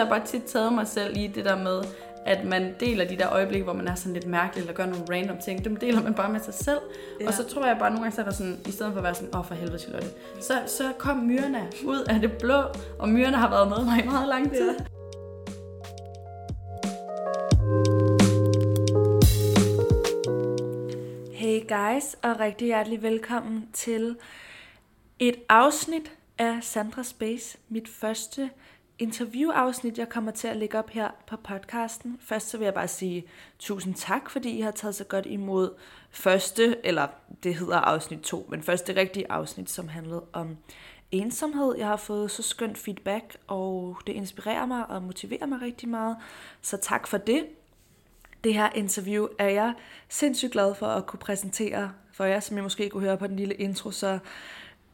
jeg bare tit taget mig selv i det der med, at man deler de der øjeblikke, hvor man er sådan lidt mærkelig, eller gør nogle random ting, dem deler man bare med sig selv. Ja. Og så tror jeg bare nogle gange, så er der sådan, i stedet for at være sådan, åh oh, for helvede Charlotte, så, så kom myrerne ud af det blå, og myrerne har været med mig i meget lang tid. Ja. Hey guys, og rigtig hjertelig velkommen til et afsnit af Sandra Space, mit første interviewafsnit, jeg kommer til at lægge op her på podcasten. Først så vil jeg bare sige tusind tak, fordi I har taget så godt imod første, eller det hedder afsnit 2, men første rigtige afsnit, som handlede om ensomhed. Jeg har fået så skønt feedback, og det inspirerer mig og motiverer mig rigtig meget. Så tak for det. Det her interview er jeg sindssygt glad for at kunne præsentere for jer. Som I måske kunne høre på den lille intro, så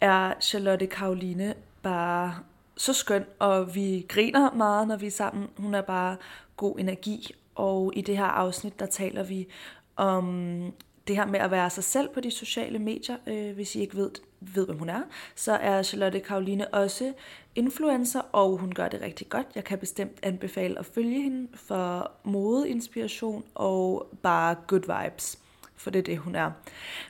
er Charlotte Karoline bare så skøn, og vi griner meget, når vi er sammen. Hun er bare god energi, og i det her afsnit, der taler vi om det her med at være sig selv på de sociale medier. Øh, hvis I ikke ved, ved, hvem hun er, så er Charlotte Karoline også influencer, og hun gør det rigtig godt. Jeg kan bestemt anbefale at følge hende for modeinspiration og bare good vibes for det er det, hun er.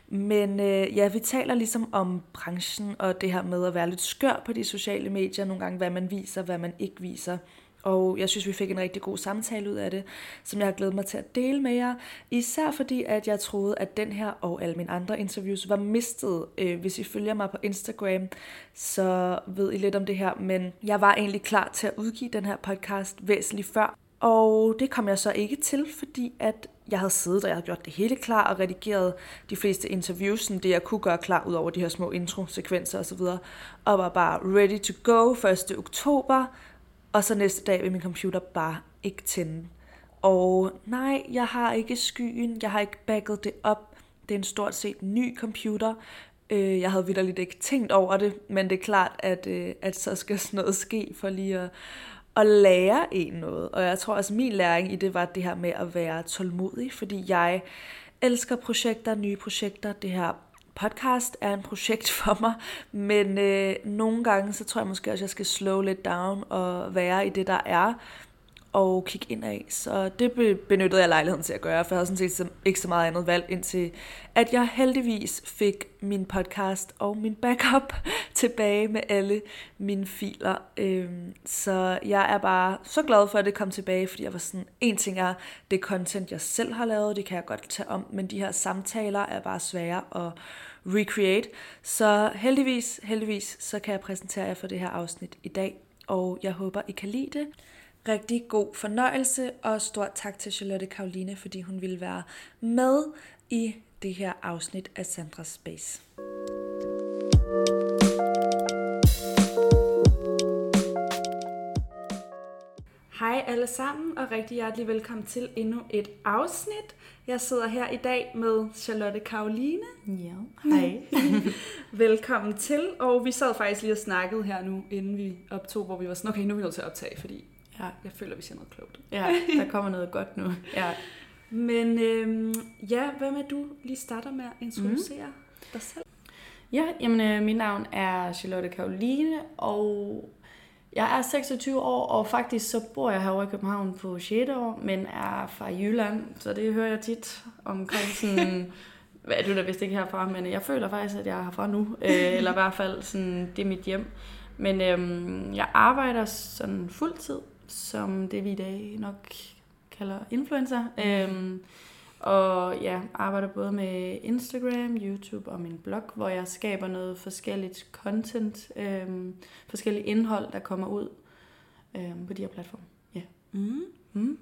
Men øh, ja, vi taler ligesom om branchen og det her med at være lidt skør på de sociale medier, nogle gange hvad man viser, hvad man ikke viser. Og jeg synes, vi fik en rigtig god samtale ud af det, som jeg har glædet mig til at dele med jer. Især fordi, at jeg troede, at den her og alle mine andre interviews var mistet. Øh, hvis I følger mig på Instagram, så ved I lidt om det her. Men jeg var egentlig klar til at udgive den her podcast væsentligt før. Og det kom jeg så ikke til, fordi at jeg havde siddet, og jeg havde gjort det hele klar og redigeret de fleste interviews, sådan det jeg kunne gøre klar, ud over de her små intro-sekvenser osv., og var bare ready to go 1. oktober, og så næste dag vil min computer bare ikke tænde. Og nej, jeg har ikke skyen, jeg har ikke bagget det op. Det er en stort set ny computer. Øh, jeg havde vidderligt ikke tænkt over det, men det er klart, at, øh, at så skal sådan noget ske for lige at, at lære en noget. Og jeg tror også, at min læring i det var det her med at være tålmodig, fordi jeg elsker projekter, nye projekter. Det her podcast er en projekt for mig, men øh, nogle gange så tror jeg måske også, at jeg skal slow lidt down og være i det, der er, og kigge ind af. Så det benyttede jeg lejligheden til at gøre, for jeg havde sådan set ikke så meget andet valg, indtil at jeg heldigvis fik min podcast og min backup tilbage med alle mine filer. Øhm, så jeg er bare så glad for, at det kom tilbage, fordi jeg var sådan, en ting er det content, jeg selv har lavet, det kan jeg godt tage om, men de her samtaler er bare svære at recreate. Så heldigvis, heldigvis, så kan jeg præsentere jer for det her afsnit i dag, og jeg håber, I kan lide det. Rigtig god fornøjelse, og stort tak til Charlotte Karoline, fordi hun ville være med i det her afsnit af Sandra Space. Hej alle sammen, og rigtig hjertelig velkommen til endnu et afsnit. Jeg sidder her i dag med Charlotte Karoline. Ja, hej. velkommen til, og vi sad faktisk lige og snakkede her nu, inden vi optog, hvor vi var sådan, okay, nu er vi nødt til at optage, fordi ja. jeg føler, vi siger noget klogt. Ja, der kommer noget godt nu. Ja. Men øhm, ja, hvad med du lige starter med at introducere mm. dig selv? Ja, jamen øh, mit navn er Charlotte Karoline, og jeg er 26 år, og faktisk så bor jeg herovre i København på 6. år, men er fra Jylland, så det hører jeg tit omkring sådan... hvad du da vist ikke herfra, men jeg føler faktisk, at jeg er herfra nu. Øh, eller i hvert fald, sådan, det er mit hjem. Men øhm, jeg arbejder sådan fuldtid, som det vi i dag nok kalder influencer. Øhm, og ja, arbejder både med Instagram, YouTube og min blog, hvor jeg skaber noget forskelligt content, øhm, forskellige indhold, der kommer ud øhm, på de her platforme. Ja. Mm. Mm.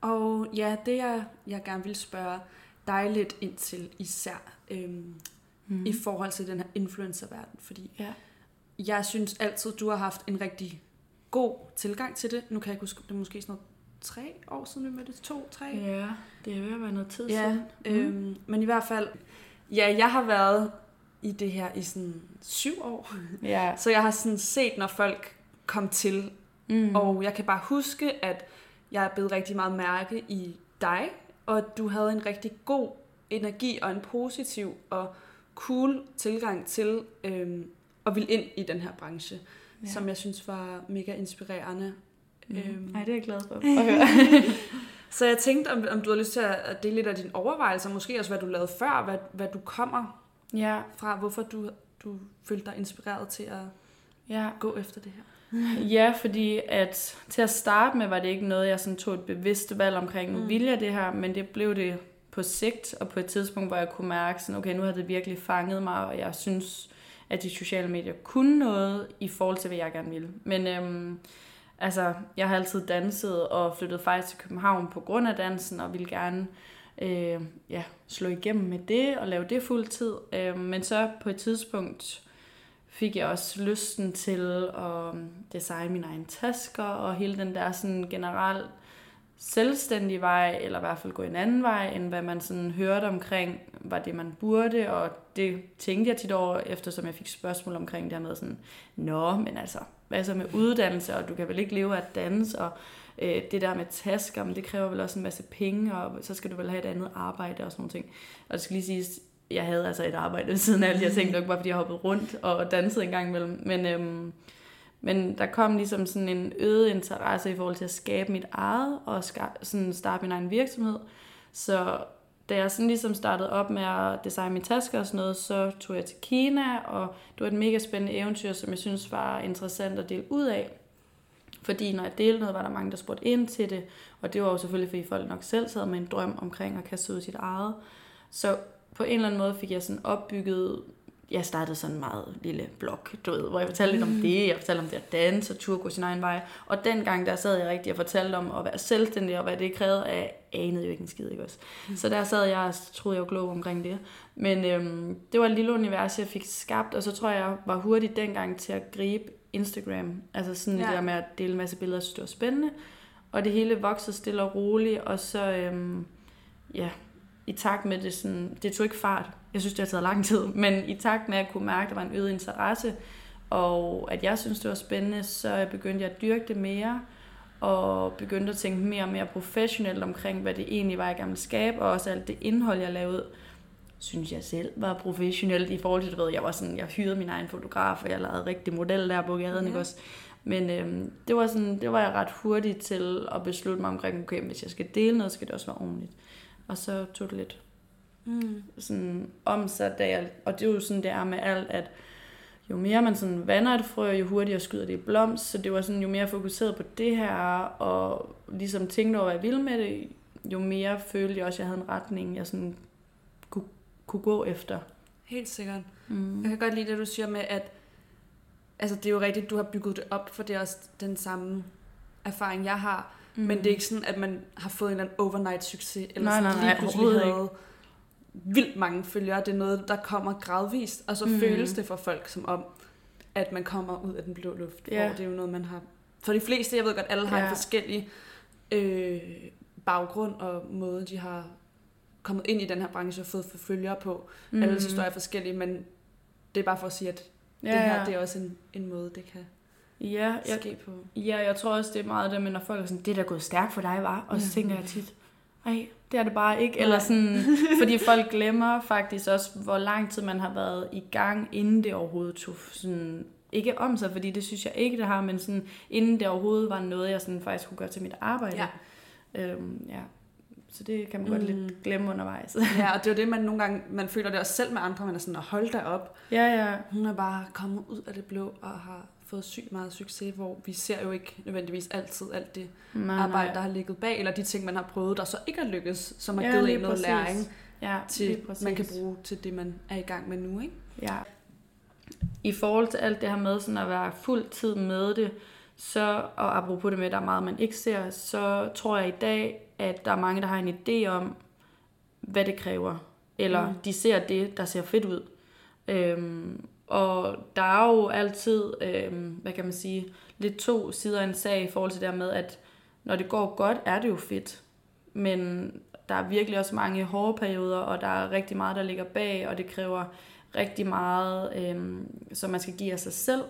Og ja, det jeg, jeg gerne vil spørge dig lidt ind til især øhm, mm. i forhold til den her influencerverden, fordi ja. jeg synes altid, du har haft en rigtig god tilgang til det. Nu kan jeg huske, det er måske sådan noget tre år siden, vi mødtes. To, tre? Ja, det er ved at være noget tid ja, siden. Øhm, mm. Men i hvert fald, ja, jeg har været i det her i sådan syv år. Ja. Så jeg har sådan set, når folk kom til. Mm. Og jeg kan bare huske, at jeg er blevet rigtig meget mærke i dig, og du havde en rigtig god energi og en positiv og cool tilgang til øhm, at ville ind i den her branche, ja. som jeg synes var mega inspirerende Mm. Øhm. Nej, det er jeg glad for Så jeg tænkte, om, om du har lyst til at dele lidt af dine overvejelser, måske også hvad du lavede før, hvad, hvad du kommer ja. fra, hvorfor du, du følte dig inspireret til at ja. gå efter det her. Ja, fordi at til at starte med var det ikke noget, jeg sådan tog et bevidst valg omkring, nu mm. vil jeg det her, men det blev det på sigt, og på et tidspunkt, hvor jeg kunne mærke, sådan, okay, nu har det virkelig fanget mig, og jeg synes, at de sociale medier kunne noget i forhold til, hvad jeg gerne ville. Men øhm, altså, jeg har altid danset og flyttet faktisk til København på grund af dansen, og ville gerne øh, ja, slå igennem med det og lave det fuldtid. Øh, men så på et tidspunkt fik jeg også lysten til at øhm, designe mine egne tasker, og hele den der sådan generelt selvstændig vej, eller i hvert fald gå en anden vej, end hvad man sådan hørte omkring, var det man burde, og det tænkte jeg tit over, eftersom jeg fik spørgsmål omkring det her med sådan, nå, men altså, hvad så med uddannelse, og du kan vel ikke leve af at danse, og øh, det der med tasker, men det kræver vel også en masse penge, og så skal du vel have et andet arbejde og sådan noget ting. Og det skal lige siges, jeg havde altså et arbejde ved siden af alt, jeg tænkte nok bare, fordi jeg hoppede rundt og dansede en gang imellem, men øhm, men der kom ligesom sådan en øget interesse i forhold til at skabe mit eget og sådan starte min egen virksomhed. Så da jeg sådan ligesom startede op med at designe mine tasker og sådan noget, så tog jeg til Kina, og det var et mega spændende eventyr, som jeg synes var interessant at dele ud af. Fordi når jeg delte noget, var der mange, der spurgte ind til det, og det var jo selvfølgelig, fordi folk nok selv sad med en drøm omkring at kaste ud sit eget. Så på en eller anden måde fik jeg sådan opbygget jeg startede sådan en meget lille blog, du ved, hvor jeg fortalte lidt om mm. det, jeg fortalte om det at danse og turde gå sin egen vej. Og dengang der sad jeg rigtig og fortalte om at være selvstændig, og hvad det krævede af, anede jo ikke en skid, ikke også? Mm. Så der sad jeg og troede, jeg var klog omkring det. Men øhm, det var et lille univers, jeg fik skabt, og så tror jeg, jeg var hurtig dengang til at gribe Instagram. Altså sådan ja. det der med at dele en masse billeder, jeg synes det var spændende. Og det hele voksede stille og roligt, og så, øhm, ja, i takt med det sådan, det tog ikke fart. Jeg synes, det har taget lang tid, men i takt med at jeg kunne mærke, at der var en øget interesse, og at jeg synes, det var spændende, så begyndte jeg at dyrke det mere, og begyndte at tænke mere og mere professionelt omkring, hvad det egentlig var, jeg gerne ville skabe, og også alt det indhold, jeg lavede, synes jeg selv var professionelt i forhold til, du ved, jeg var sådan, jeg hyrede min egen fotograf, og jeg lavede rigtig model der på gaden, ja. ikke også? Men øhm, det, var sådan, det var jeg ret hurtigt til at beslutte mig omkring, okay, hvis jeg skal dele noget, skal det også være ordentligt. Og så tog det lidt mm. sådan om sig, da jeg, og det er jo sådan, det er med alt, at jo mere man sådan vander et frø, jo hurtigere skyder det i blomst, så det var sådan, jo mere fokuseret på det her, og ligesom tænkte over, hvad jeg ville med det, jo mere følte jeg også, at jeg havde en retning, jeg sådan kunne, kunne gå efter. Helt sikkert. Mm. Jeg kan godt lide det, du siger med, at altså, det er jo rigtigt, du har bygget det op, for det er også den samme erfaring, jeg har. Mm. Men det er ikke sådan, at man har fået en eller anden overnight succes, eller nej, sådan nej, nej, lige pludselig havde ikke. Vildt mange følgere. Det er noget, der kommer gradvist, og så mm. føles det for folk som om, at man kommer ud af den blå luft. Ja. Hvor det er jo noget, man har... For de fleste, jeg ved godt, alle har ja. en forskellig øh, baggrund og måde, de har kommet ind i den her branche og fået følgere på. Mm. Alle historier er forskellige, men det er bare for at sige, at ja, det her ja. det er også en, en måde, det kan ja, jeg, ske på. Ja, jeg tror også, det er meget det, men når folk er sådan, det der er gået stærkt for dig, var, og så tænker jeg tit, ej, det er det bare ikke. Eller sådan, fordi folk glemmer faktisk også, hvor lang tid man har været i gang, inden det overhovedet tog sådan, ikke om sig, fordi det synes jeg ikke, det har, men sådan, inden det overhovedet var noget, jeg sådan faktisk kunne gøre til mit arbejde. Ja. Øhm, ja. Så det kan man godt mm. lidt glemme undervejs. ja, og det er jo det, man nogle gange, man føler det også selv med andre, man er sådan, at holde dig op. Ja, ja. Hun er bare kommet ud af det blå og har fået sygt meget succes, hvor vi ser jo ikke nødvendigvis altid alt det nej, arbejde, nej. der har ligget bag, eller de ting, man har prøvet, der så ikke har lykkes, som har ja, givet en noget præcis. læring, ja, til, man kan bruge til det, man er i gang med nu. Ikke? Ja. I forhold til alt det her med sådan at være fuld tid med det, så, og apropos det med, at der er meget, man ikke ser, så tror jeg i dag, at der er mange, der har en idé om, hvad det kræver. Eller mm. de ser det, der ser fedt ud. Øhm, og der er jo altid, øh, hvad kan man sige, lidt to sider af en sag i forhold til det med, at når det går godt, er det jo fedt. Men der er virkelig også mange hårde perioder, og der er rigtig meget, der ligger bag, og det kræver rigtig meget, øh, som man skal give af sig selv.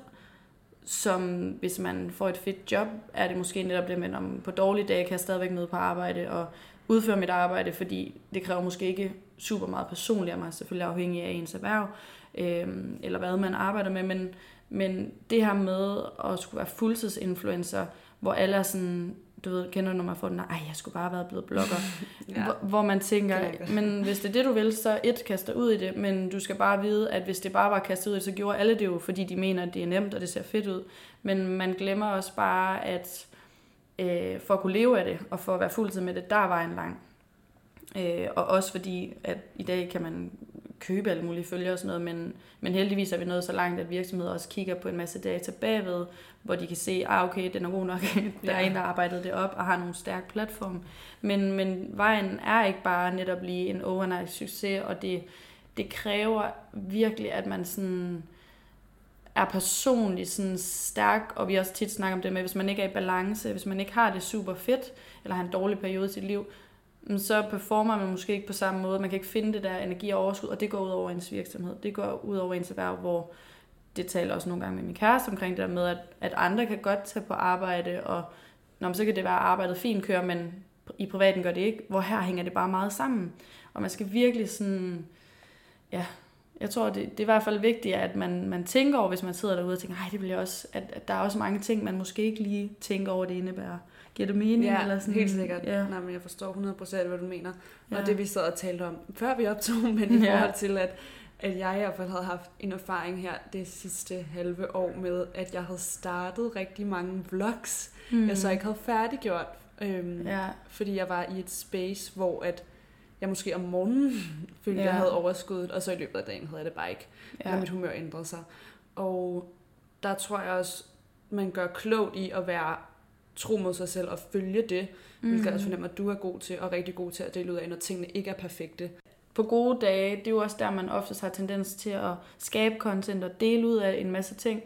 Som hvis man får et fedt job, er det måske netop det, men om på dårlige dage kan jeg stadigvæk møde på arbejde og udføre mit arbejde, fordi det kræver måske ikke super meget personligt af mig, selvfølgelig afhængig af ens erhverv, øh, eller hvad man arbejder med, men, men det her med at skulle være fuldtidsinfluencer, hvor alle er sådan, du ved, kender du, når man får den, ej, jeg skulle bare have været blevet blogger. Ja. hvor, hvor man tænker, er men hvis det er det, du vil, så et, kaster ud i det, men du skal bare vide, at hvis det bare var kastet ud i det, så gjorde alle det jo, fordi de mener, at det er nemt, og det ser fedt ud. Men man glemmer også bare, at øh, for at kunne leve af det, og for at være fuldtid med det, der er vejen lang. Øh, og også fordi, at i dag kan man købe alle mulige følger og sådan noget, men, men heldigvis er vi nået så langt, at virksomheder også kigger på en masse data bagved, hvor de kan se, ah okay, den er god nok, der er Ja. en, der har arbejdet det op og har nogle stærke platform. Men, men vejen er ikke bare netop lige en overnight succes, og det, det kræver virkelig, at man sådan er personligt sådan stærk, og vi også tit snakket om det med, hvis man ikke er i balance, hvis man ikke har det super fedt, eller har en dårlig periode i sit liv, så performer man måske ikke på samme måde. Man kan ikke finde det der energi og overskud, og det går ud over ens virksomhed. Det går ud over ens erhverv, hvor det taler også nogle gange med min kæreste omkring det der med, at, at andre kan godt tage på arbejde, og når så kan det være, at arbejdet fint kører, men i privaten gør det ikke, hvor her hænger det bare meget sammen. Og man skal virkelig sådan, ja, jeg tror, det, det er i hvert fald vigtigt, at man, man tænker over, hvis man sidder derude og tænker, nej, det bliver også, at, at der er også mange ting, man måske ikke lige tænker over, det indebærer. Giver det mening? Ja, eller sådan? helt sikkert. Ja. Nej, men jeg forstår 100% hvad du mener. Ja. Og det vi sad og talte om, før vi optog, men i Ja. forhold til, at, at jeg i hvert fald havde haft en erfaring her det sidste halve år med, at jeg havde startet rigtig mange vlogs, mm. jeg så ikke havde færdiggjort. Øhm, Ja, Fordi jeg var i et space, hvor at jeg måske om morgenen følte, ja. Jeg havde overskuddet, og så i løbet af dagen havde jeg det bare ikke. Ja. Ja, mit humør ændrede sig. Og der tror jeg også, man gør klogt i at være tro mod sig selv og følge det, mm. hvilket jeg også fornemmer, at du er god til, og rigtig god til at dele ud af, når tingene ikke er perfekte. på gode dage, det er jo også der, man oftest har tendens til at skabe content og dele ud af en masse ting.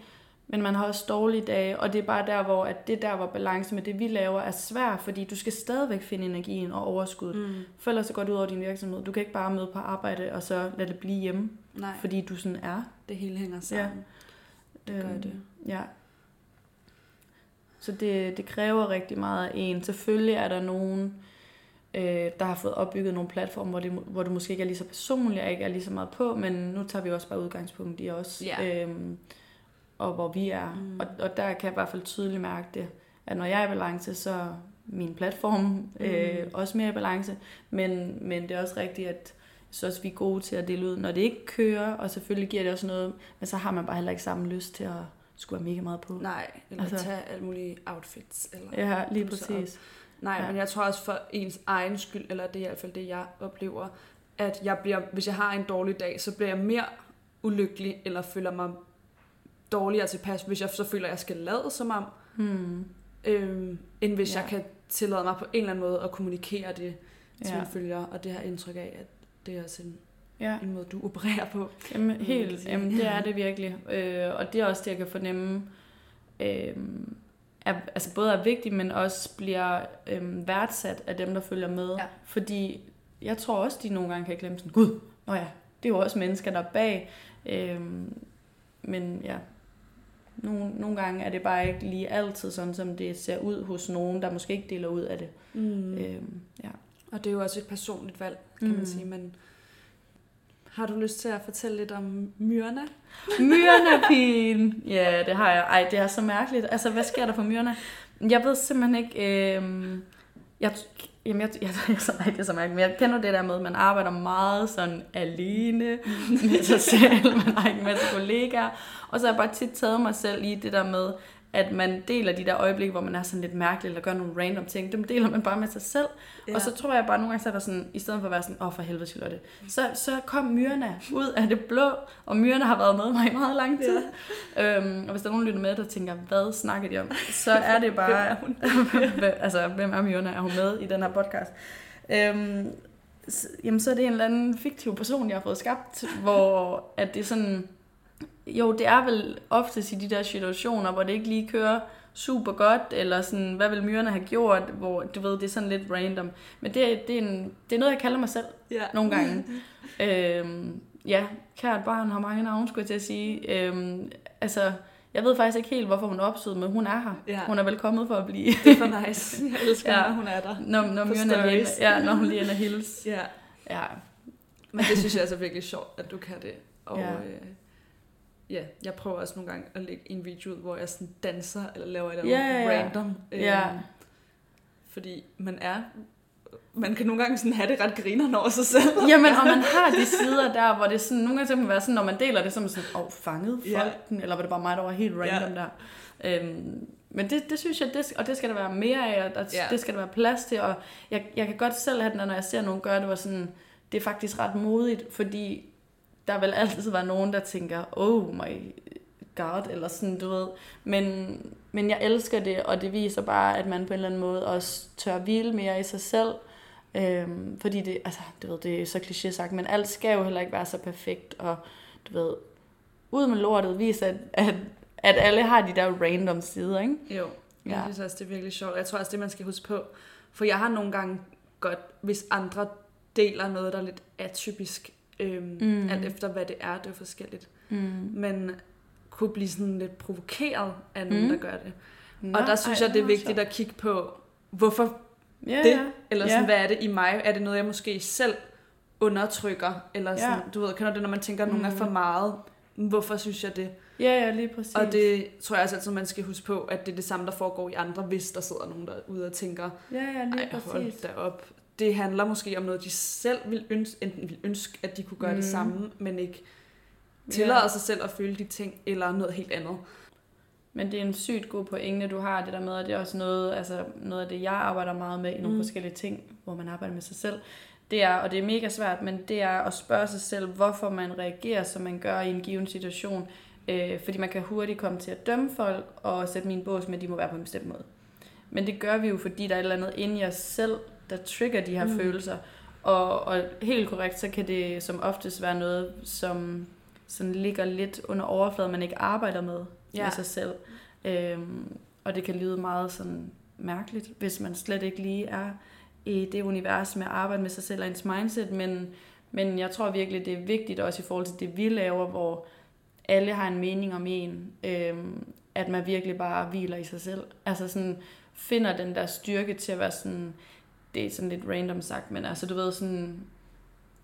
Men man har også dårlige dage, og det er bare der, hvor at det der, hvor balance med det, vi laver, er svært, fordi du skal stadigvæk finde energien og overskud. Mm. For ellers så går det ud over din virksomhed. Du kan ikke bare møde på arbejde, og så lade det blive hjemme, Nej, fordi du sådan er. det hele hænger sammen. Det gør Øhm, det. Ja. Så det, det kræver rigtig meget af en. Selvfølgelig er der nogen, øh, der har fået opbygget nogle platforme, hvor det, hvor det måske ikke er lige så personligt, og ikke er lige så meget på, men nu tager vi også bare udgangspunkt i os, Ja. øhm, og hvor vi er. Mm. Mm. Og, og der kan jeg i hvert fald tydeligt mærke det, at når jeg er i balance, så er min platform øh, Mm. også mere i balance, men, men det er også rigtigt, at synes også, vi er gode til at dele ud, når det ikke kører, og selvfølgelig giver det også noget, men så har man bare heller ikke samme lyst til at skulle have mega meget på. Nej, eller Altså- tage alle mulige outfits. Eller Ja, lige præcis. Nej, ja. Men jeg tror også for ens egen skyld, eller det er i hvert fald det, jeg oplever, at jeg bliver, hvis jeg har en dårlig dag, så bliver jeg mere ulykkelig, eller føler mig dårligere tilpas, hvis jeg så føler, at jeg skal lade som om, Hmm. øhm, end hvis ja. Jeg kan tillade mig på en eller anden måde at kommunikere det til Ja. mine følgere, og det har indtryk af, at det er også en, ja. en måde, du opererer på. Jamen, helt. Jamen, det er det virkelig. Øh, og det er også det, jeg kan fornemme, øh, er, altså både er vigtigt, men også bliver øh, værdsat af dem, der følger med. Ja. Fordi jeg tror også, de nogle gange kan glemme sådan, gud, nå ja, det er jo også mennesker, der er bag. Øh, men ja, nogle, nogle gange er det bare ikke lige altid sådan, som det ser ud hos nogen, der måske ikke deler ud af det. Mm. Øh, ja. Og det er jo også et personligt valg, kan mm. Mm. man sige, men har du lyst til at fortælle lidt om myrerne? Myrnepigen! Ja, det har jeg. Ej, det er så mærkeligt. Altså, hvad sker der for myrerne? Jeg ved simpelthen ikke... Øh, jeg, jamen, jeg, jeg, jeg, jeg, nej, det er så mærkeligt, men jeg kender det der med, at man arbejder meget sådan alene med sig selv, man har ikke en masse kollegaer, og så har jeg bare tit taget mig selv i det der med, at man deler de der øjeblikke, hvor man er sådan lidt mærkelig, eller gør nogle random ting, dem deler man bare med sig selv. Ja. Og så tror jeg bare nogle gange, så er der sådan, i stedet for at være sådan, åh oh, for helvede Charlotte, så, så kom myrerne ud af det blå, og myrerne har været med mig i meget lang tid. Ja. Øhm, og hvis der er nogen, der lytter med, der tænker, hvad snakker de om, så er det bare, hvem altså, hvem er myrerne? Er hun med i den her podcast? Øhm, s- jamen, så er det en eller anden fiktiv person, jeg har fået skabt, hvor at det er sådan, jo, det er vel oftest i de der situationer, hvor det ikke lige kører super godt, eller sådan, hvad vil myrerne have gjort, hvor du ved, det er sådan lidt random. Men det, er- det, er, en, det er noget, jeg kalder mig selv Ja. nogle gange. øhm, ja, kært barn har mange navne, skulle jeg til at sige. Øhm, altså, jeg ved faktisk ikke helt, hvorfor hun opstod, men hun er her. Ja. Hun er vel kommet for at blive, Det er for nice. Jeg elsker, Ja. når hun er der. når, når, myrerne lige, stories. ja, når hun lige ender hils. Ja. Ja, Men det synes jeg altså virkelig sjovt, at du kan det. Og ja. øh, ja, jeg prøver også nogle gange at lægge en video ud, hvor jeg sådan danser, eller laver et eller andet ja. random. Ja. Øhm, fordi man er, man kan nogle gange sådan have det ret griner over sig selv. Jamen, og man har de sider der, hvor det sådan, nogle gange kan være sådan, når man deler det, så er man sådan, åh, oh, fanget Ja. folk den, eller var det bare mig, der var helt random der. Øhm, men det, det synes jeg, det, og det skal der være mere af, og Ja. det skal der være plads til, og jeg, jeg kan godt selv have den, når jeg ser nogen gøre det, hvor sådan, det er faktisk ret modigt, fordi der vil altid være nogen, der tænker, oh my god, eller sådan, du ved. Men, men jeg elsker det, og det viser bare, at man på en eller anden måde også tør hvile mere i sig selv. Øhm, fordi det, altså, du ved, det er så kliché sagt, men alt skal jo heller ikke være så perfekt, og du ved, ud med lortet, vis, at, at, at alle har de der random sider, ikke? Jo, jeg Ja. synes også, det er virkelig sjovt. Jeg tror også, det man skal huske på. For jeg har nogle gange godt, hvis andre deler noget, der er lidt atypisk, øhm, Mm. mm. alt efter hvad det er, det er forskelligt. Mm. Men kunne blive sådan lidt provokeret af nogen, Mm. mm. der gør det. Nå, og der synes ej, jeg, det er vigtigt at kigge på, hvorfor ja, det, eller sådan, hvad er det i mig? Er det noget, jeg måske selv undertrykker? Eller sådan, Ja. du ved, kender det, når man tænker, at nogen er for Mhm. meget? Hvorfor synes jeg det? Ja, ja, lige præcis. Og det tror jeg også altid, man skal huske på, at det er det samme, der foregår i andre, hvis der sidder nogen derude og tænker, Ja, ja, lige ej, hold præcis. da op. Det handler måske om noget, de selv vil ønske, enten vil ønske, at de kunne gøre mm. Det samme, men ikke tillader sig selv at føle de ting, eller noget helt andet. Men det er en sygt god pointe, du har det der med, og det er også noget, altså noget af det, jeg arbejder meget med i nogle mm. forskellige ting, hvor man arbejder med sig selv. Det er, og det er mega svært, men det er at spørge sig selv, hvorfor man reagerer, som man gør i en given situation. Øh, fordi man kan hurtigt komme til at dømme folk og sætte min bås med, at de må være på en bestemt måde. Men det gør vi jo, fordi der er et eller andet inde i os selv, der trigger de her Mm. følelser. Og, og helt korrekt, så kan det som oftest være noget, som sådan ligger lidt under overfladen, man ikke arbejder med ja. med sig selv. Øhm, og det kan lyde meget sådan mærkeligt, hvis man slet ikke lige er i det univers med at arbejde med sig selv og ens mindset, men, men jeg tror virkelig, det er vigtigt også i forhold til det, vi laver, hvor alle har en mening om en, øhm, at man virkelig bare hviler i sig selv. Altså sådan finder den der styrke til at være sådan, det er sådan lidt random sagt, men altså du ved sådan,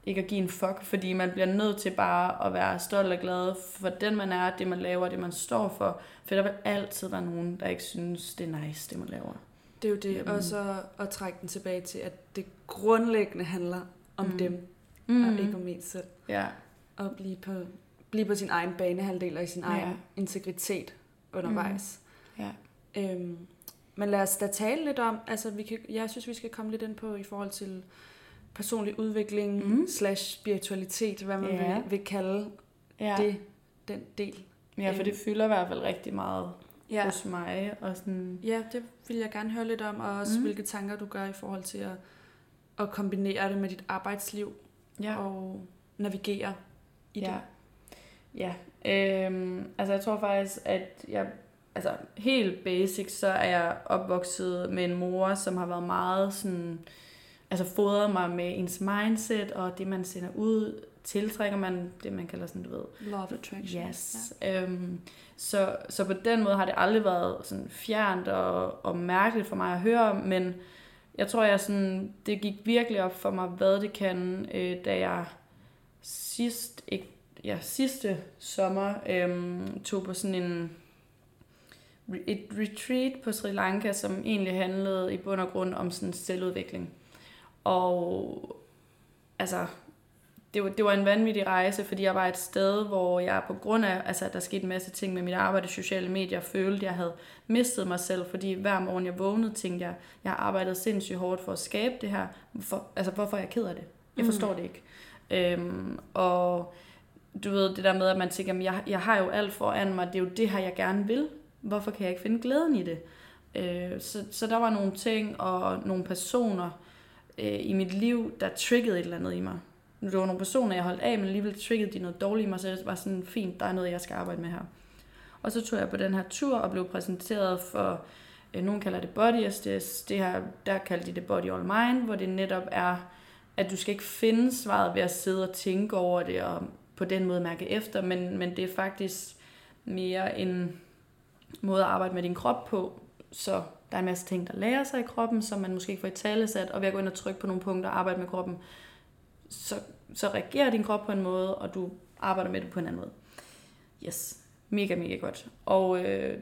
ikke at give en fuck, fordi man bliver nødt til bare at være stolt og glad for den man er, det man laver, det man står for. For der vil altid være nogen, der ikke synes, det er nice, det man laver. Det er jo det, Jamen. og så at trække den tilbage til, at det grundlæggende handler om Mm. mm. dem, Mm. og ikke om en selv. Ja, Og blive på, blive på sin egen banehalvdel og i sin Ja. egen integritet undervejs. ja. Øhm, men lad os da tale lidt om, altså vi kan, jeg synes, vi skal komme lidt ind på i forhold til personlig udvikling Mhm. slash spiritualitet, hvad man Ja. vil, vil kalde ja. det, den del. ja, for det fylder i hvert fald rigtig meget ja. Hos mig. Og sådan, ja, det vil jeg gerne høre lidt om, og også Mhm. hvilke tanker du gør i forhold til at, at kombinere det med dit arbejdsliv ja. og navigere i ja. det. Ja, øhm, altså jeg tror faktisk, at jeg, altså helt basic, så er jeg opvokset med en mor, som har været meget sådan, altså fodret mig med ens mindset, og det man sender ud, tiltrækker man det, man kalder sådan, du ved, Law of attraction. Yes. Ja. Øhm, så, så på den måde har det aldrig været sådan fjernt og, og mærkeligt for mig at høre men jeg tror, jeg sådan, det gik virkelig op for mig, hvad det kan, øh, da jeg sidst, ikke, ja, sidste sommer øhm, tog på sådan en et retreat på Sri Lanka, som egentlig handlede i bund og grund om sådan selvudvikling. Og altså, det var, det var en vanvittig rejse, fordi jeg var et sted, hvor jeg på grund af, altså at der skete en masse ting med mit arbejde i sociale medier, følte, at jeg havde mistet mig selv, fordi hver morgen jeg vågnede, tænkte jeg, jeg har arbejdet sindssygt hårdt for at skabe det her. Hvorfor, altså, hvorfor er jeg ked af det? Jeg Mm. forstår det ikke. Øhm, og du ved, det der med, at man tænker, "Men jeg, jeg har jo alt foran mig, det er jo det her, jeg gerne vil. Hvorfor kan jeg ikke finde glæden i det? Øh, så, så der var nogle ting og nogle personer øh, i mit liv, der triggede et eller andet i mig. Det var nogle personer, jeg holdt af, men alligevel triggede de noget dårligt i mig, så det var sådan, fint, der er noget, jeg skal arbejde med her. Og så tog jeg på den her tur og blev præsenteret for, øh, nogen kalder det body assess, det her, der kaldte de det body all mind, hvor det netop er, at du skal ikke finde svaret ved at sidde og tænke over det, og på den måde mærke efter, men, men det er faktisk mere en måde at arbejde med din krop på, så der er en masse ting, der lærer sig i kroppen, som man måske ikke får i talesat, og ved at gå ind og trykke på nogle punkter og arbejde med kroppen, så, så reagerer din krop på en måde, og du arbejder med det på en anden måde. Yes, mega, mega godt. Og øh,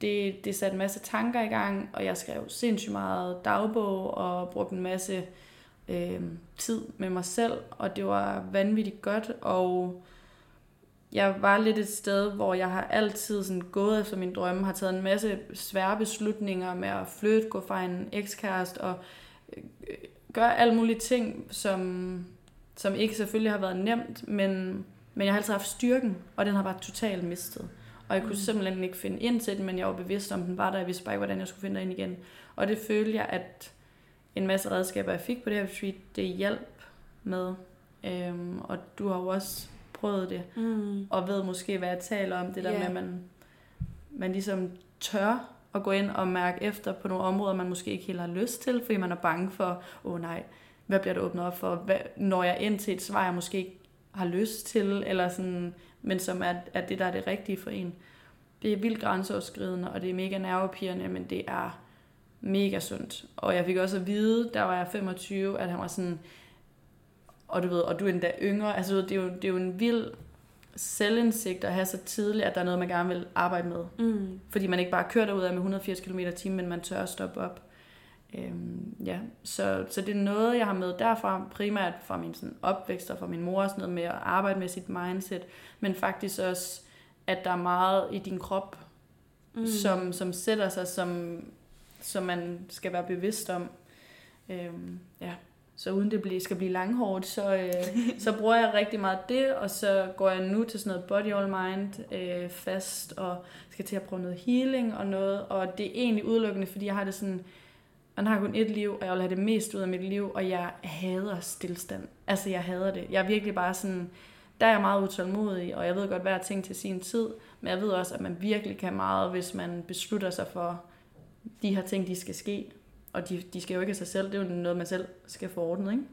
det, det satte en masse tanker i gang, og jeg skrev sindssygt meget dagbog og brugte en masse øh, tid med mig selv, og det var vanvittigt godt, og jeg var lidt et sted, hvor jeg har altid sådan gået efter min drømme, har taget en masse svære beslutninger med at flytte, gå fra en ekskæreste og øh, gøre alle mulige ting, som, som ikke selvfølgelig har været nemt, men, men jeg har altid haft styrken, og den har bare totalt mistet. Og jeg kunne mm. simpelthen ikke finde ind til den, men jeg var bevidst om, den var der. Jeg vidste bare ikke, hvordan jeg skulle finde den igen. Og det følte jeg, at en masse redskaber, jeg fik på det her retreat, det hjalp med. Øhm, og du har jo også prøvet det, mm. og ved måske, hvad jeg taler om. Det der yeah. med, at man, man ligesom tør at gå ind og mærke efter på nogle områder, man måske ikke helt har lyst til, fordi man er bange for, åh oh, nej, hvad bliver det åbnet op for? Hvad, når jeg ind til et svar, jeg måske ikke har lyst til, eller sådan, men som er, er det, der er det rigtige for en. Det er vildt grænseoverskridende, og det er mega nervepirrende, men det er mega sundt. Og jeg fik også at vide, der var jeg 25, at han var sådan, og du ved, og du er endda yngre, altså det er jo, det er jo en vild selvindsigt at have så tidligt, at der er noget, man gerne vil arbejde med. Mm. Fordi man ikke bare kører derud af med 180 km t men man tør at stoppe op. Øhm, ja, så, så det er noget, jeg har med derfra, primært fra min sådan, opvækst og fra min mor, sådan noget med at arbejde med sit mindset, men faktisk også, at der er meget i din krop, mm. som, som sætter sig, som, som man skal være bevidst om. Øhm, ja. Så uden det skal blive langhårdt, så, øh, så bruger jeg rigtig meget det, og så går jeg nu til sådan noget body all mind øh, fast, og skal til at prøve noget healing og noget, og det er egentlig udelukkende, fordi jeg har det sådan, man har kun et liv, og jeg vil have det mest ud af mit liv, og jeg hader stillstand. Altså, jeg hader det. Jeg er virkelig bare sådan, der er jeg meget utålmodig, og jeg ved godt hver ting til sin tid, men jeg ved også, at man virkelig kan meget, hvis man beslutter sig for, de her ting, de skal ske. Og de, de skal jo ikke af sig selv, det er jo noget, man selv skal få ordnet, ikke?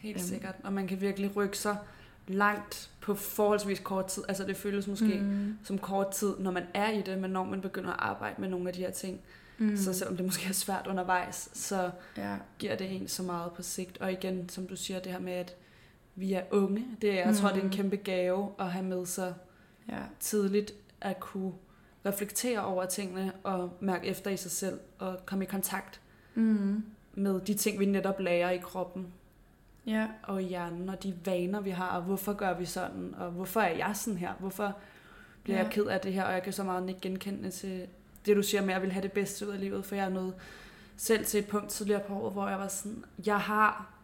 Helt um. sikkert, og man kan virkelig rykke sig langt på forholdsvis kort tid. Altså det føles måske mm. som kort tid, når man er i det, men når man begynder at arbejde med nogle af de her ting, Mm. Så selvom det måske er svært undervejs, så ja. giver det en så meget på sigt. Og igen, som du siger, det her med, at vi er unge, det er, jeg mm. tror, det er en kæmpe gave at have med sig ja. tidligt at kunne reflektere over tingene og mærke efter i sig selv og komme i kontakt mm. med de ting, vi netop lærer i kroppen ja. og i hjernen, og de vaner, vi har, og hvorfor gør vi sådan, og hvorfor er jeg sådan her, hvorfor bliver ja. jeg ked af det her, og jeg kan så meget ikke genkende til det, du siger med, at jeg vil have det bedste ud af livet, for jeg er nået selv til et punkt tidligere på året, hvor jeg var sådan, jeg har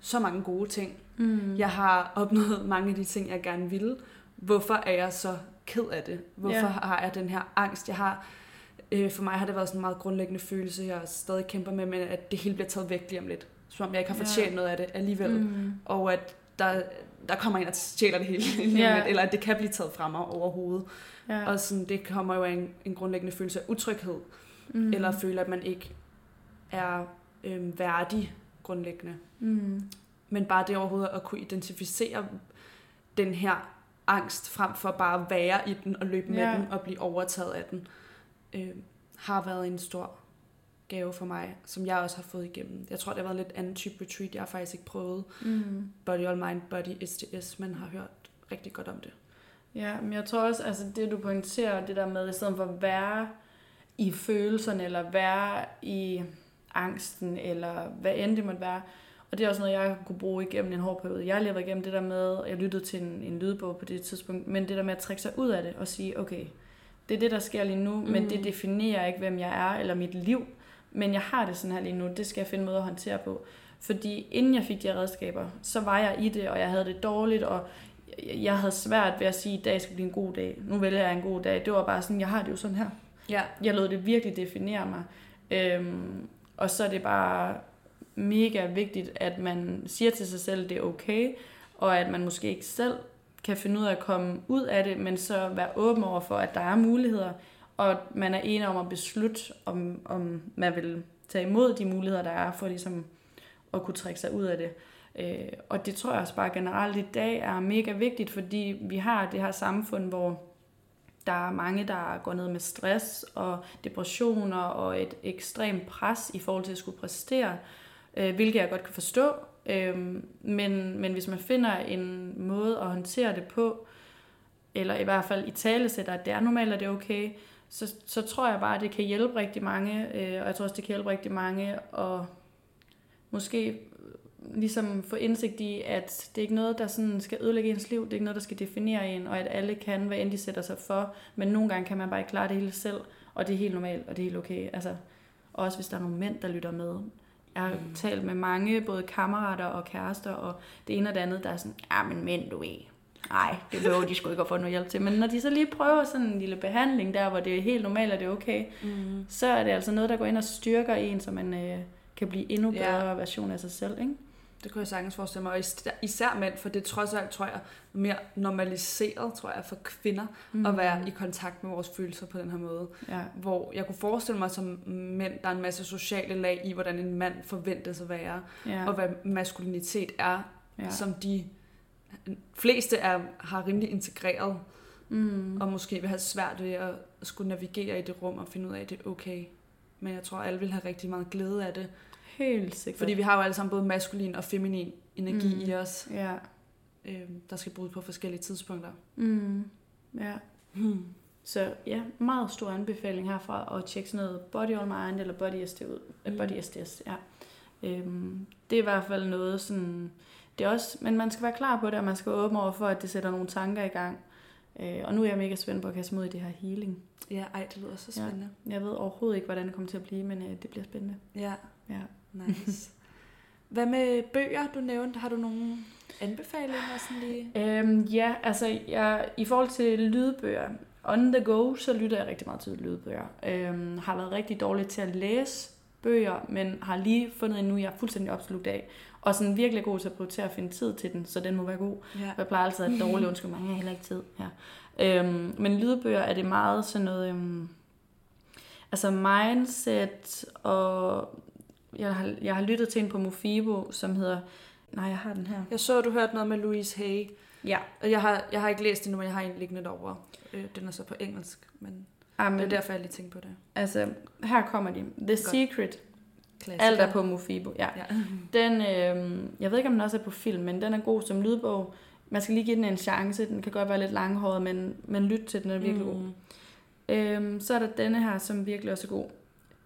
så mange gode ting. Mm. Jeg har opnået mange af de ting, jeg gerne ville. Hvorfor er jeg så ked af det? Hvorfor yeah. har jeg den her angst? Jeg har, øh, for mig har det været sådan en meget grundlæggende følelse, jeg stadig kæmper med, men at det hele bliver taget væk lige om lidt. Som om jeg ikke har fortjent yeah. noget af det alligevel. Mm. Og at der, der kommer en og stjæler det hele, yeah. eller at det kan blive taget fra mig overhovedet. Ja. Og sådan, det kommer jo af en, en grundlæggende følelse af utryghed. Mm. Eller føle, at man ikke er øhm, værdig grundlæggende. Mm. Men bare det overhovedet at kunne identificere den her angst, frem for bare at være i den og løbe ja. med den og blive overtaget af den, øh, har været en stor gave for mig, som jeg også har fået igennem. Jeg tror, det har været en lidt anden type retreat. Jeg har faktisk ikke prøvet mm. Body All Mind, Body STS, men har hørt rigtig godt om det. Ja, men jeg tror også, altså det du pointerer, det der med, i stedet for at være i følelserne, eller være i angsten, eller hvad end det måtte være, og det er også noget, jeg kunne bruge igennem en hård periode. Jeg lever igennem det der med, jeg lyttede til en, en lydbog på det tidspunkt, men det der med at trække sig ud af det og sige, okay, det er det, der sker lige nu, mm. men det mm. definerer ikke, hvem jeg er eller mit liv. Men jeg har det sådan her lige nu, det skal jeg finde måde at håndtere på. Fordi inden jeg fik de her redskaber, så var jeg i det, og jeg havde det dårligt, og jeg havde svært ved at sige, at i dag skal blive en god dag. Nu vælger jeg en god dag. Det var bare sådan, jeg har det jo sådan her. Ja. Jeg lod det virkelig definere mig. Øhm, og så er det bare mega vigtigt, at man siger til sig selv, at det er okay, og at man måske ikke selv kan finde ud af at komme ud af det, men så være åben over for, at der er muligheder, og man er enig om at beslutte, om, om man vil tage imod de muligheder, der er, for ligesom at kunne trække sig ud af det. Øh, og det tror jeg også bare generelt i dag er mega vigtigt, fordi vi har det her samfund, hvor der er mange, der går ned med stress og depressioner og et ekstremt pres i forhold til at skulle præstere, øh, hvilket jeg godt kan forstå. Øh, men, men hvis man finder en måde at håndtere det på, eller i hvert fald i tale sætter, at det er normalt, og det er okay, så, så tror jeg bare, at det kan hjælpe rigtig mange, øh, og jeg tror også, det kan hjælpe rigtig mange at måske ligesom få indsigt i, at det er ikke noget, der sådan skal ødelægge ens liv, det er ikke noget, der skal definere en, og at alle kan, hvad end de sætter sig for, men nogle gange kan man bare ikke klare det hele selv, og det er helt normalt, og det er helt okay. Altså, også hvis der er nogle mænd, der lytter med. Jeg har mm. talt med mange, både kammerater og kærester, og det ene og det andet, der er sådan, ja, men mænd, du ved, nej, det behøver de sgu ikke at få noget hjælp til. Men når de så lige prøver sådan en lille behandling der, hvor det er helt normalt, og det er okay, mm. så er det altså noget, der går ind og styrker en, så man øh, kan blive endnu bedre ja. version af sig selv, ikke? Det kunne jeg sagtens forestille mig, og især mænd, for det trods alt, tror jeg, mere normaliseret, tror jeg, for kvinder mm. at være i kontakt med vores følelser på den her måde. Ja. Hvor jeg kunne forestille mig som mænd, der er en masse sociale lag i, hvordan en mand forventes at være, ja. og hvad maskulinitet er, ja. som de fleste er, har rimelig integreret, mm. og måske vil have svært ved at skulle navigere i det rum og finde ud af, at det er okay. Men jeg tror, alle vil have rigtig meget glæde af det. Helt sikkert. Fordi vi har jo alle sammen både maskulin og feminin energi mm. i os, ja. øh, der skal bruges på forskellige tidspunkter. Mm. Ja. Hmm. Så ja, meget stor anbefaling herfra at tjekke sådan noget Body on Mind eller Body ST ud. Mm. Body STS, ja. Øhm, det er i hvert fald noget sådan, det er også, men man skal være klar på det, og man skal åben over for, at det sætter nogle tanker i gang. Øh, og nu er jeg mega spændt på at kaste mod i det her healing. Ja, ej, det lyder så spændende. Ja, jeg ved overhovedet ikke, hvordan det kommer til at blive, men øh, det bliver spændende. Ja. Ja. Nice. Hvad med bøger, du nævnte? Har du nogle anbefalinger sådan lige? Øhm, ja, altså jeg, i forhold til lydbøger, on the go, så lytter jeg rigtig meget til lydbøger. Øhm, har været rigtig dårlig til at læse bøger, men har lige fundet en nu, jeg er fuldstændig opslugt af. Og sådan virkelig god til at prioritere at finde tid til den, så den må være god. Ja. Jeg plejer altid at dårlig undskyld mig, jeg har heller ikke tid. Ja. Øhm, men lydbøger er det meget sådan noget... Øhm, altså mindset og jeg har, jeg har lyttet til en på Mofibo, som hedder... Nej, jeg har den her. Jeg så, at du hørte noget med Louise Hay. Ja. Og jeg har, jeg har ikke læst det nu, men jeg har en liggende derovre. Den er så på engelsk, men Amen. det er derfor, jeg lige tænkte på det. Altså, her kommer de. The Godt. Secret. Klassiker. Alt er på Mofibo, ja. ja. Den, øh, jeg ved ikke, om den også er på film, men den er god som lydbog. Man skal lige give den en chance. Den kan godt være lidt langhåret, men, men lyt til den, er virkelig mm. god. Øhm, så er der denne her, som virkelig også er god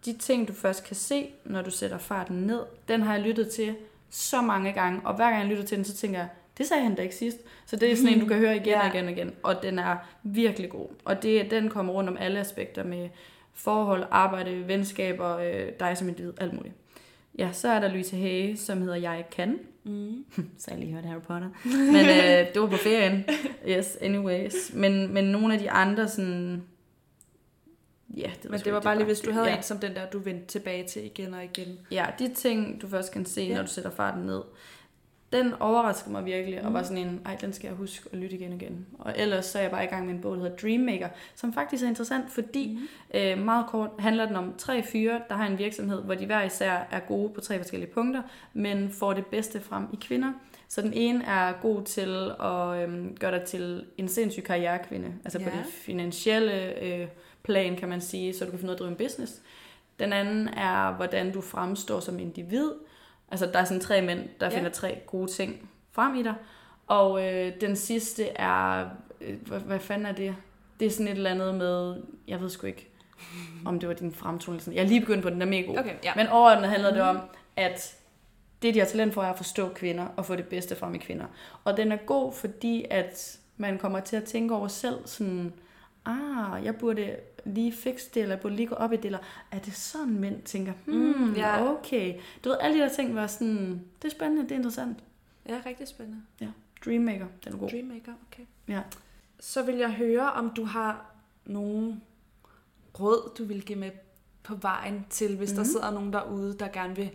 de ting, du først kan se, når du sætter farten ned, den har jeg lyttet til så mange gange, og hver gang jeg lytter til den, så tænker jeg, det sagde han da ikke sidst. Så det er sådan en, du kan høre igen og igen og igen, og den er virkelig god. Og det, den kommer rundt om alle aspekter med forhold, arbejde, venskaber, øh, dig som individ, alt muligt. Ja, så er der Louise Hay, som hedder Jeg Kan. Mm. så jeg lige hørt Harry Potter. Men øh, det var på ferien. Yes, anyways. Men, men nogle af de andre sådan Ja, det Men det var bare lige, hvis du havde ja. en som den der, du vendte tilbage til igen og igen. Ja, de ting, du først kan se, ja. når du sætter farten ned, den overrasker mig virkelig, mm. og var sådan en, ej, den skal jeg huske at lytte igen og igen. Og ellers så er jeg bare i gang med en bog, der hedder Dreammaker, som faktisk er interessant, fordi mm. øh, meget kort handler den om tre fyre, der har en virksomhed, hvor de hver især er gode på tre forskellige punkter, men får det bedste frem i kvinder. Så den ene er god til at øh, gøre dig til en sindssyg karrierekvinde, altså ja. på det finansielle øh, plan, kan man sige, så du kan finde ud af at drive en business. Den anden er, hvordan du fremstår som individ. Altså, der er sådan tre mænd, der ja. finder tre gode ting frem i dig. Og øh, den sidste er, øh, hvad, hvad fanden er det? Det er sådan et eller andet med, jeg ved sgu ikke, om det var din fremtoning. Jeg er lige begyndt på den, der er mega god. Okay, ja. Men overordnet handler det om, at det, de har talent for, er at forstå kvinder og få det bedste frem i kvinder. Og den er god, fordi at man kommer til at tænke over selv sådan, ah, jeg burde lige fikse det, eller jeg burde lige gå op i det, eller er det sådan, mænd tænker, hmm, mm, ja. okay. Du ved, alle de der ting var sådan, det er spændende, det er interessant. Ja, rigtig spændende. Ja, Dreammaker, den er god. Dreammaker, okay. Ja. Så vil jeg høre, om du har nogle råd, du vil give med på vejen til, hvis mm. der mhm. sidder nogen derude, der gerne vil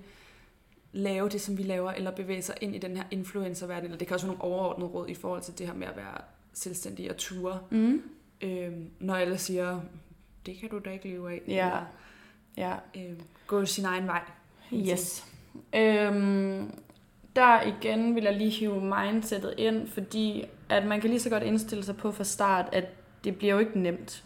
lave det, som vi laver, eller bevæge sig ind i den her influencerverden, eller det kan også være nogle overordnede råd i forhold til det her med at være selvstændig og ture. Mm. Øhm, når alle siger, det kan du da ikke leve af. Ja. Eller, ja. Øhm, gå sin egen vej. Yes. Øhm, der igen vil jeg lige hive mindsetet ind, fordi at man kan lige så godt indstille sig på fra start, at det bliver jo ikke nemt.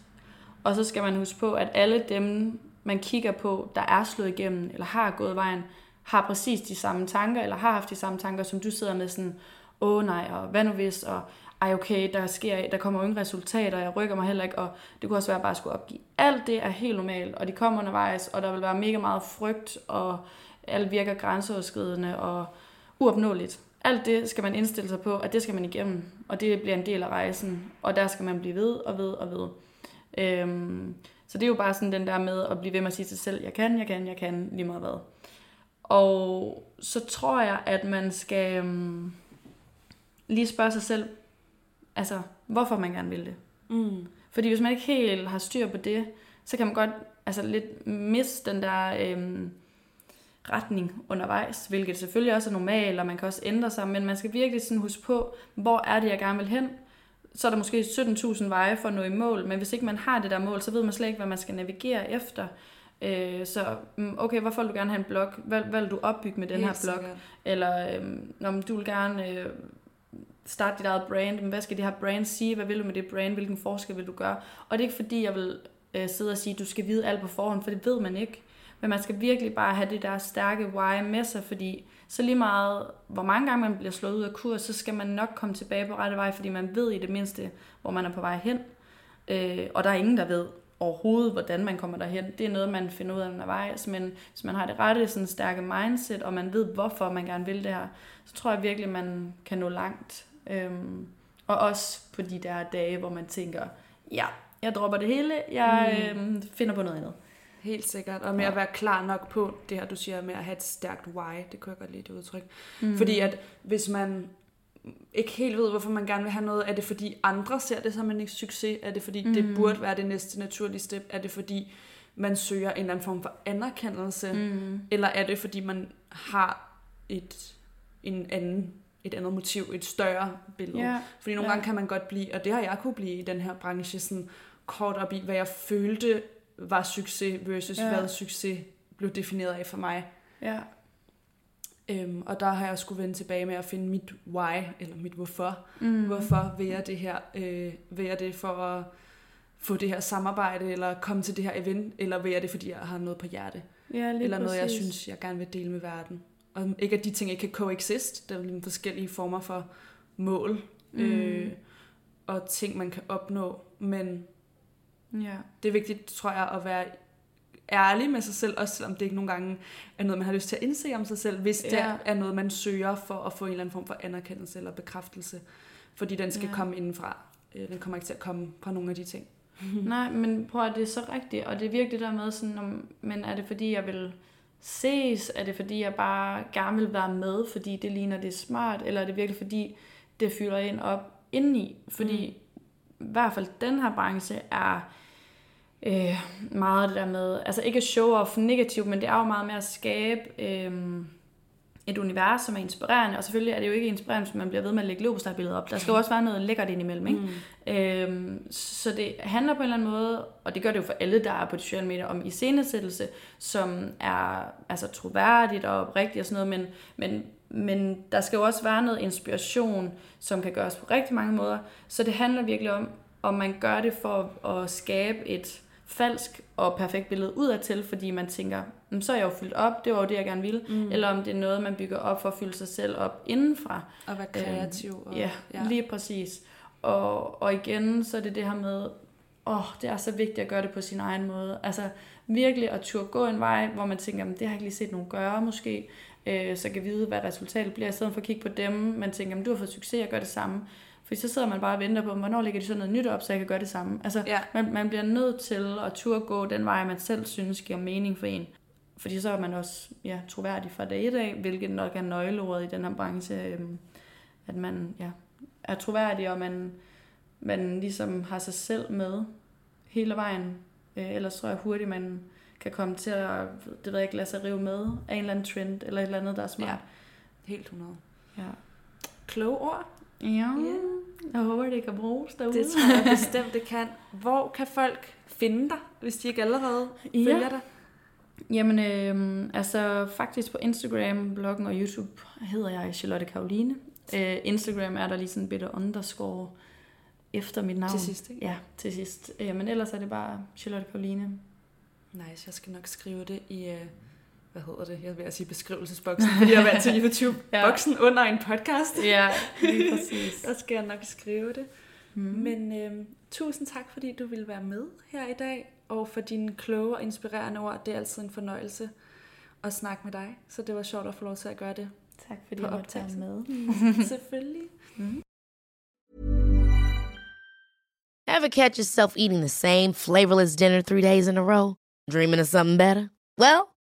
Og så skal man huske på, at alle dem, man kigger på, der er slået igennem, eller har gået vejen, har præcis de samme tanker, eller har haft de samme tanker, som du sidder med sådan, åh nej, og hvad nu hvis, og ej okay, der, sker, der kommer jo ingen resultater, jeg rykker mig heller ikke, og det kunne også være, at jeg bare skulle opgive. Alt det er helt normalt, og de kommer undervejs, og der vil være mega meget frygt, og alt virker grænseoverskridende og uopnåeligt. Alt det skal man indstille sig på, at det skal man igennem, og det bliver en del af rejsen, og der skal man blive ved og ved og ved. Øhm, så det er jo bare sådan den der med at blive ved med at sige til sig selv, jeg kan, jeg kan, jeg kan, lige meget hvad. Og så tror jeg, at man skal øhm, lige spørge sig selv, altså, hvorfor man gerne vil det. Mm. Fordi hvis man ikke helt har styr på det, så kan man godt altså, lidt miste den der øhm, retning undervejs, hvilket selvfølgelig også er normalt, og man kan også ændre sig, men man skal virkelig sådan huske på, hvor er det, jeg gerne vil hen. Så er der måske 17.000 veje for at nå i mål, men hvis ikke man har det der mål, så ved man slet ikke, hvad man skal navigere efter. Øh, så mm, okay, hvorfor vil du gerne have en blog? Hvad, hvad vil du opbygge med den Helt her blog? sikkert. Eller øhm, om du vil gerne øh, starte dit eget brand, men hvad skal det her brand sige? Hvad vil du med det brand? Hvilken forskel vil du gøre? Og det er ikke fordi, jeg vil øh, sidde og sige, at du skal vide alt på forhånd, for det ved man ikke. Men man skal virkelig bare have det der stærke why med sig, fordi så lige meget, hvor mange gange man bliver slået ud af kurs, så skal man nok komme tilbage på rette vej, fordi man ved i det mindste, hvor man er på vej hen. Øh, og der er ingen, der ved overhovedet, hvordan man kommer derhen. Det er noget, man finder ud af undervejs, men hvis man har det rette sådan stærke mindset, og man ved, hvorfor man gerne vil det her, så tror jeg virkelig, man kan nå langt. Øhm, og også på de der dage, hvor man tænker, ja, jeg dropper det hele, jeg Mm. øhm, finder på noget andet. Helt sikkert. Og med Ja. at være klar nok på det her, du siger med at have et stærkt why. Det kunne jeg godt lide det udtryk. Mm. Fordi at hvis man ikke helt ved, hvorfor man gerne vil have noget, er det fordi andre ser det som en succes? Er det fordi mm. det burde være det næste naturlige step? Er det fordi man søger en eller anden form for anerkendelse? Mm. Eller er det fordi man har et, en anden, et andet motiv, et større billede? Ja, Fordi nogle Ja. gange kan man godt blive, og det har jeg kunne blive i den her branche, sådan kort op i, hvad jeg følte var succes versus ja. hvad succes blev defineret af for mig. ja, Øhm, og der har jeg skulle vende tilbage med at finde mit why, eller mit hvorfor. mm. Hvorfor vil jeg det her? Øh, vil jeg det for at få det her samarbejde, eller komme til det her event, eller vil jeg det, fordi jeg har noget på hjerte? ja eller noget, jeg præcis. synes, jeg gerne vil dele med verden. Og ikke at de ting ikke kan coexist. Der er nogle forskellige former for mål Mm. øh, og ting, man kan opnå. Men Ja. det er vigtigt, tror jeg, at være ærlig med sig selv, også selvom det ikke nogle gange er noget, man har lyst til at indse om sig selv, hvis det Ja. er noget, man søger for at få en eller anden form for anerkendelse eller bekræftelse. Fordi den skal Ja. ja. komme indenfra. Øh, Den kommer ikke til at komme fra nogle af de ting. Nej, men prøv at det er så rigtigt, og det er virkelig der med sådan, om, men er det fordi, jeg vil ses? Er det fordi, jeg bare gerne vil være med, fordi det ligner, det er smart? Eller er det virkelig fordi, det fylder ind op indeni? Fordi mm. i hvert fald den her branche er øh, meget det der med, altså ikke show off negativt, men det er jo meget med at skabe øh, et univers, som er inspirerende, og selvfølgelig er det jo ikke inspirerende, hvis man bliver ved med at lægge lobostarbilleder op. Der skal jo også være noget lækkert indimellem, ikke? Mm. Øhm, så det handler på en eller anden måde, og det gør det jo for alle, der er på de sociale medier, om iscenesættelse, som er altså, troværdigt og oprigtigt og sådan noget, men, men, men der skal jo også være noget inspiration, som kan gøres på rigtig mange måder. Så det handler virkelig om, om man gør det for at skabe et falsk og perfekt billede udadtil, fordi man tænker, "Jamen, så er jeg jo fyldt op, det var jo det, jeg gerne ville, mm. eller om det er noget, man bygger op for at fylde sig selv op indenfra. Og være kreativ. og, Ja, ja, lige præcis. Og, og igen, så er det det her med, åh, det er så vigtigt at gøre det på sin egen måde. Altså virkelig at turde gå en vej, hvor man tænker, "Men det har jeg ikke lige set nogen gøre måske, øh, så kan vide, hvad resultatet bliver, i stedet for at kigge på dem, man tænker, "Men du har fået succes, jeg gør det samme. Fordi så sidder man bare og venter på, hvornår lægger de så noget nyt op, så jeg kan gøre det samme. Altså, Ja. man, man bliver nødt til at turde gå den vej, man selv synes giver mening for en. Fordi så er man også ja, troværdig fra dag et af, hvilket nok er nøgleordet i den her branche, øhm, at man ja, er troværdig, og man, man ligesom har sig selv med hele vejen. Øh, ellers tror jeg hurtigt, man kan komme til at det ved jeg ikke, lade sig rive med af en eller anden trend, eller et eller andet, der er smart. Helt 100. Ja. Kloge ord. Ja. Ja. Jeg håber, det kan bruges derude. Det tror jeg bestemt, det kan. Hvor kan folk finde dig, hvis de ikke allerede Ja. følger dig? Jamen, øh, altså faktisk på Instagram, bloggen og YouTube hedder jeg Charlotte Karoline. Øh, Instagram er der lige sådan en bitte underscore efter mit navn. Til sidst, ikke? Ja, til sidst. Øh, men ellers er det bare Charlotte Karoline. Nice, jeg skal nok skrive det i, øh, hvad hedder det, jeg vil sige beskrivelsesboksen, fordi jeg er vant til YouTube-boksen ja. under en podcast. Ja, lige præcis. Der skal jeg nok skrive det. Mm. Men øhm, tusind tak, fordi du ville være med her i dag, og for dine kloge og inspirerende ord. Det er altid en fornøjelse at snakke med dig, så det var sjovt at få lov til at gøre det. Tak fordi jeg måtte være med. Selvfølgelig. Mm. Ever catch yourself eating the same flavorless dinner three days in a row? Dreaming of something better? Well,